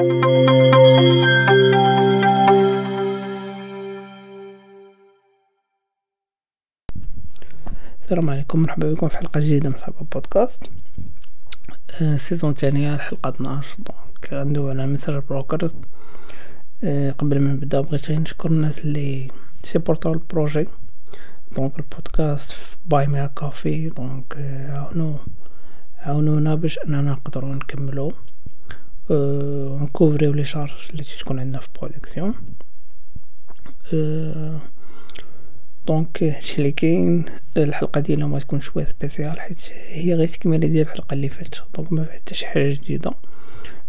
السلام عليكم مرحبا بكم في حلقة جديدة من صحاب بودكاست. آه ال saison الثانية الحلقة 12 donc ندوي على message broker. آه قبل ما نبدأ بغيت نشكر الناس اللي سيبورتاو ال projet. donc البودكاست Buy Me a Coffee donc آه عاونو عاونونا باش أننا نقدروا نكملو. آه ونكوفريو les charges اللي تكون عندنا في production. آه donc هادشي اللي كاين الحلقة ديالنا ما تكون شوية spéciale حيت هي غير تكملة ديال الحلقة اللي فاتت donc ما فيها حتى شي حاجة جديدة.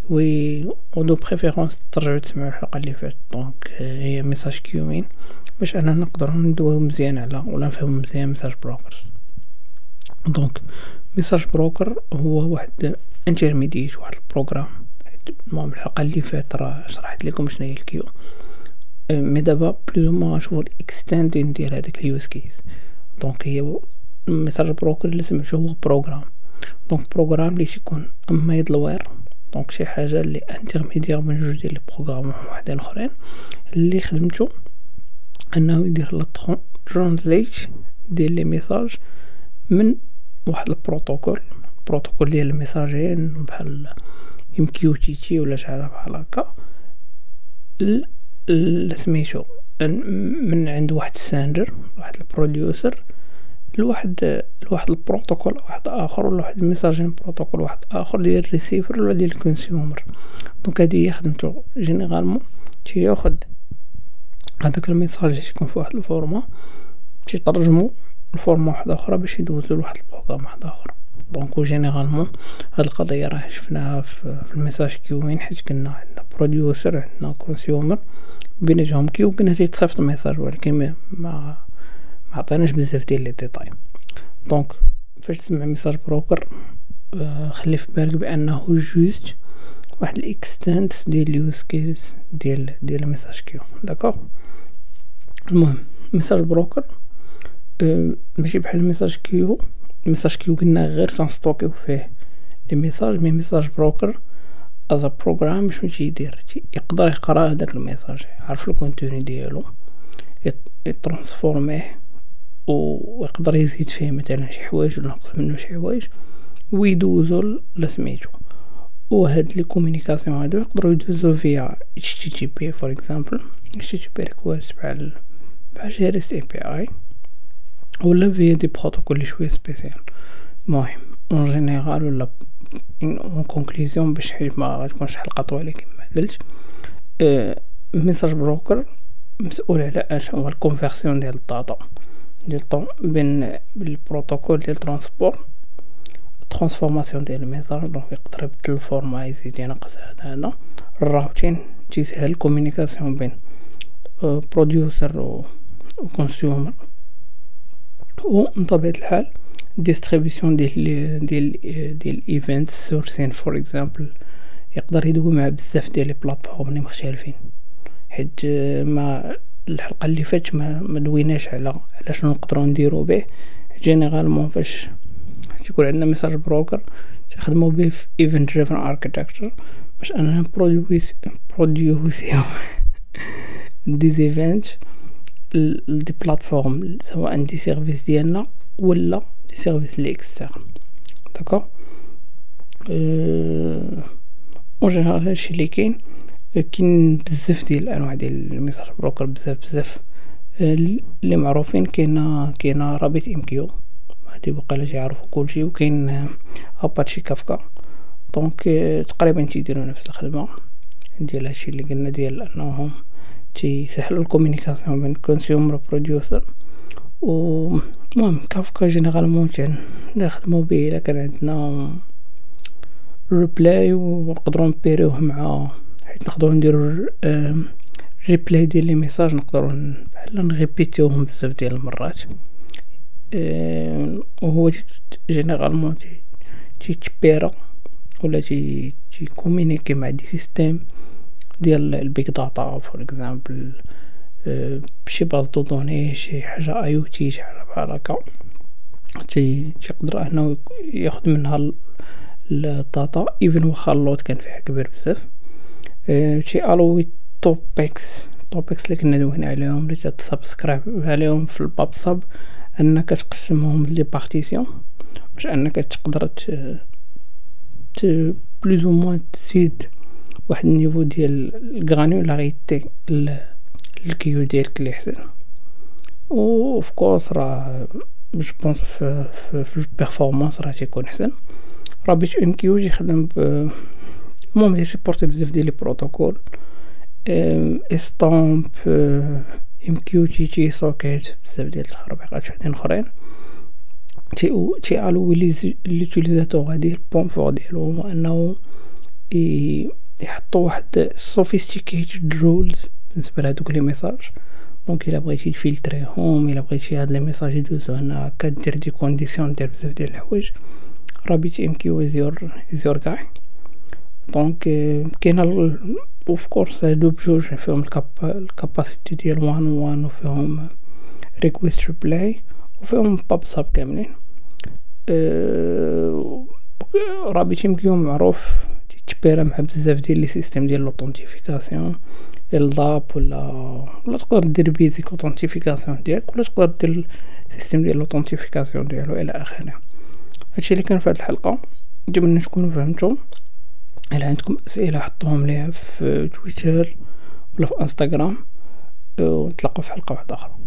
et de préférence ترجعوا تسمعوا الحلقة اللي فاتت donc هي message queuing باش أنا نقدر ندويو مزيان على ولا نفهم مزيان message brokers donc message broker هو واحد intermediate واحد ال programme المهم الحلقة اللي فاتت راه شرحت لكم شنو هي ال queue. mais دابا plus ما نشوفو ال extending ديال هذاك ال use case donc هي message broker اللي سمعتو هو programme donc programme اللي تيكون middleware donc شي حاجة اللي intermédiaire بين جوج ديال ال programme وحدين أخرين. اللي خدمتو أنه يدير la translate ديال les messages من واحد البروتوكول. بروتوكول ديال ال messaging بحال MQTT ولا شي حاجة بحال هكا. سميتو من عند واحد ال sender واحد ال producer لواحد لواحد البروتوكول واحد آخر ولا واحد ال messaging بروتوكول واحد آخر ديال الريسيفر ولا ديال ال consumer. donc هادي هي خدمتو généralement. تياخد هداك ال message تيكون في واحد ال format تيترجمو ل format واحدة أخرى باش يدوزو لواحد ال programme واحد آخر. donc généralement. هاد القضية راه شفناها في, في ال message queuing حيت كنا عندنا producer عندنا consumer بيناتهم queue كنا تيتصيفط ال message ولكن ما ما عطيناش بزاف ديال les détails. donc فاش تسمع message broker آه خلي في بالك بأنه juste واحد ال extend ديال ال use case ديال ديال ال message queue d'accord المهم message broker آه ماشي بحال ال message queue ال message queue قلنا غير كنستوكيو فيه les messages mais message broker as program شنو تيدير يقدر يقرا هذاك ال message يعرف ال contenu ديالو يترانسفورميه ويقدر يزيد فيه مثلا شي حوايج ولا ينقص منه شي حوايج ويدوزو لسميتو وهاد les communications هادو يقدروا يدوزو فيا اتش تي تي بي فور اكزامبل اتش تي تي بي ريكويست بحال بحال les REST API ولا via des protocoles شوية spécial المهم en général ولا en conclusion باش ما غتكونش حلقه طويله كما قلت أه message broker مسؤول على اش هو ال conversion ديال ال data ديال طون بين البروتوكول ديال transport transformation ديال ال message donc يقدر يبدل ال format يزيد ينقص هذا هذا ال routing تيسهل ال communication بين producer و consumer و بطبيعة الحال distribution ديال ديال ديال event sourcing for example يقدر يدوي مع بزاف ديال les plateformes اللي مختلفين. حيت ما الحلقة اللي فاتت ما, ما دويناش على على شنو نقدروا نديرو به. généralement فاش تيكون عندنا message broker تخدمو به في event driven architecture باش أننا produce بروديوسيو des events des plateformes سواء des services ديالنا ولا des services les externes d'accord en général هادشي اللي كاين كاين بزاف ديال الانواع ديال ال message broker بزاف بزاف اللي معروفين كاين كاين RabbitMQ هادي وقيلا تيعرفو كلشي وكاين Apache Kafka donc تقريبا تيديرو نفس الخدمه ديال هادشي اللي قلنا ديال انهم تيسهلوا ال communication بين consumer producer و المهم Kafka généralement نخدمو به الا كان عندنا replay ونقدروا نبيروه مع حيت نقدروا نديرو replay ديال les messages نقدروا بحال نغيبيتيوهم بزاف ديال المرات. وهو généralement تيتبيرا ولا تي تيكومينيكي مع des systèmes. ديال ال big data for example بشي باز دو دوني شي حاجة آي أو تي شي حاجة بحال هكا. تي تيقدر أنه ياخد منها الداتا إيفن واخا اللوت كان فيها كبير بزاف. شي الوي توبكس. توبكس اللي كنا دوينا عليهم اللي تسبسكرايب عليهم في الباب صب أنك تقسمهم لي بارتيسيون باش أنك تقدر ت بلوز أو موان تزيد. واحد ال niveau ديال ال granularité ال queue ديالك اللي احسن و of course راه je pense في في, في ال performance راه تيكون احسن RabbitMQ يخدم ب المهم تيسيبورتي بزاف ديال les protocoles STOMP MQTT socket بزاف ديال التخربيقات وحدين أخرين. تي تي ألو l'utilisateur غادي ال point fort ديالو هو أنه يحطوا واحد sophisticated rules بالنسبة لهادوك les messages donc إلا بغيتي تفلتريهم إلا بغيتي هاد les messages يدوزو هنا هكا دير des conditions دير بزاف ديال الحوايج. RabbitMQ از يور از يور جاي donc كاينة of course هادو بجوج فيهم ال capacité ديال one one وفيهم request reply وفيهم pub sub كاملين. أه RabbitMQ معروف. تيتبيرا مع بزاف ديال les systèmes ديال l'authentification LDAP ولا ولا تقدر دير basic authentification ديالك ولا تقدر دير système ديال authentification ديالو إلى آخره. هادشي اللي كان في هاد الحلقة نتمنى تكونوا فهمتوا. الا عندكم أسئلة حطوهم ليها في تويتر ولا في انستغرام ونتلاقاو في حلقة واحدة أخرى.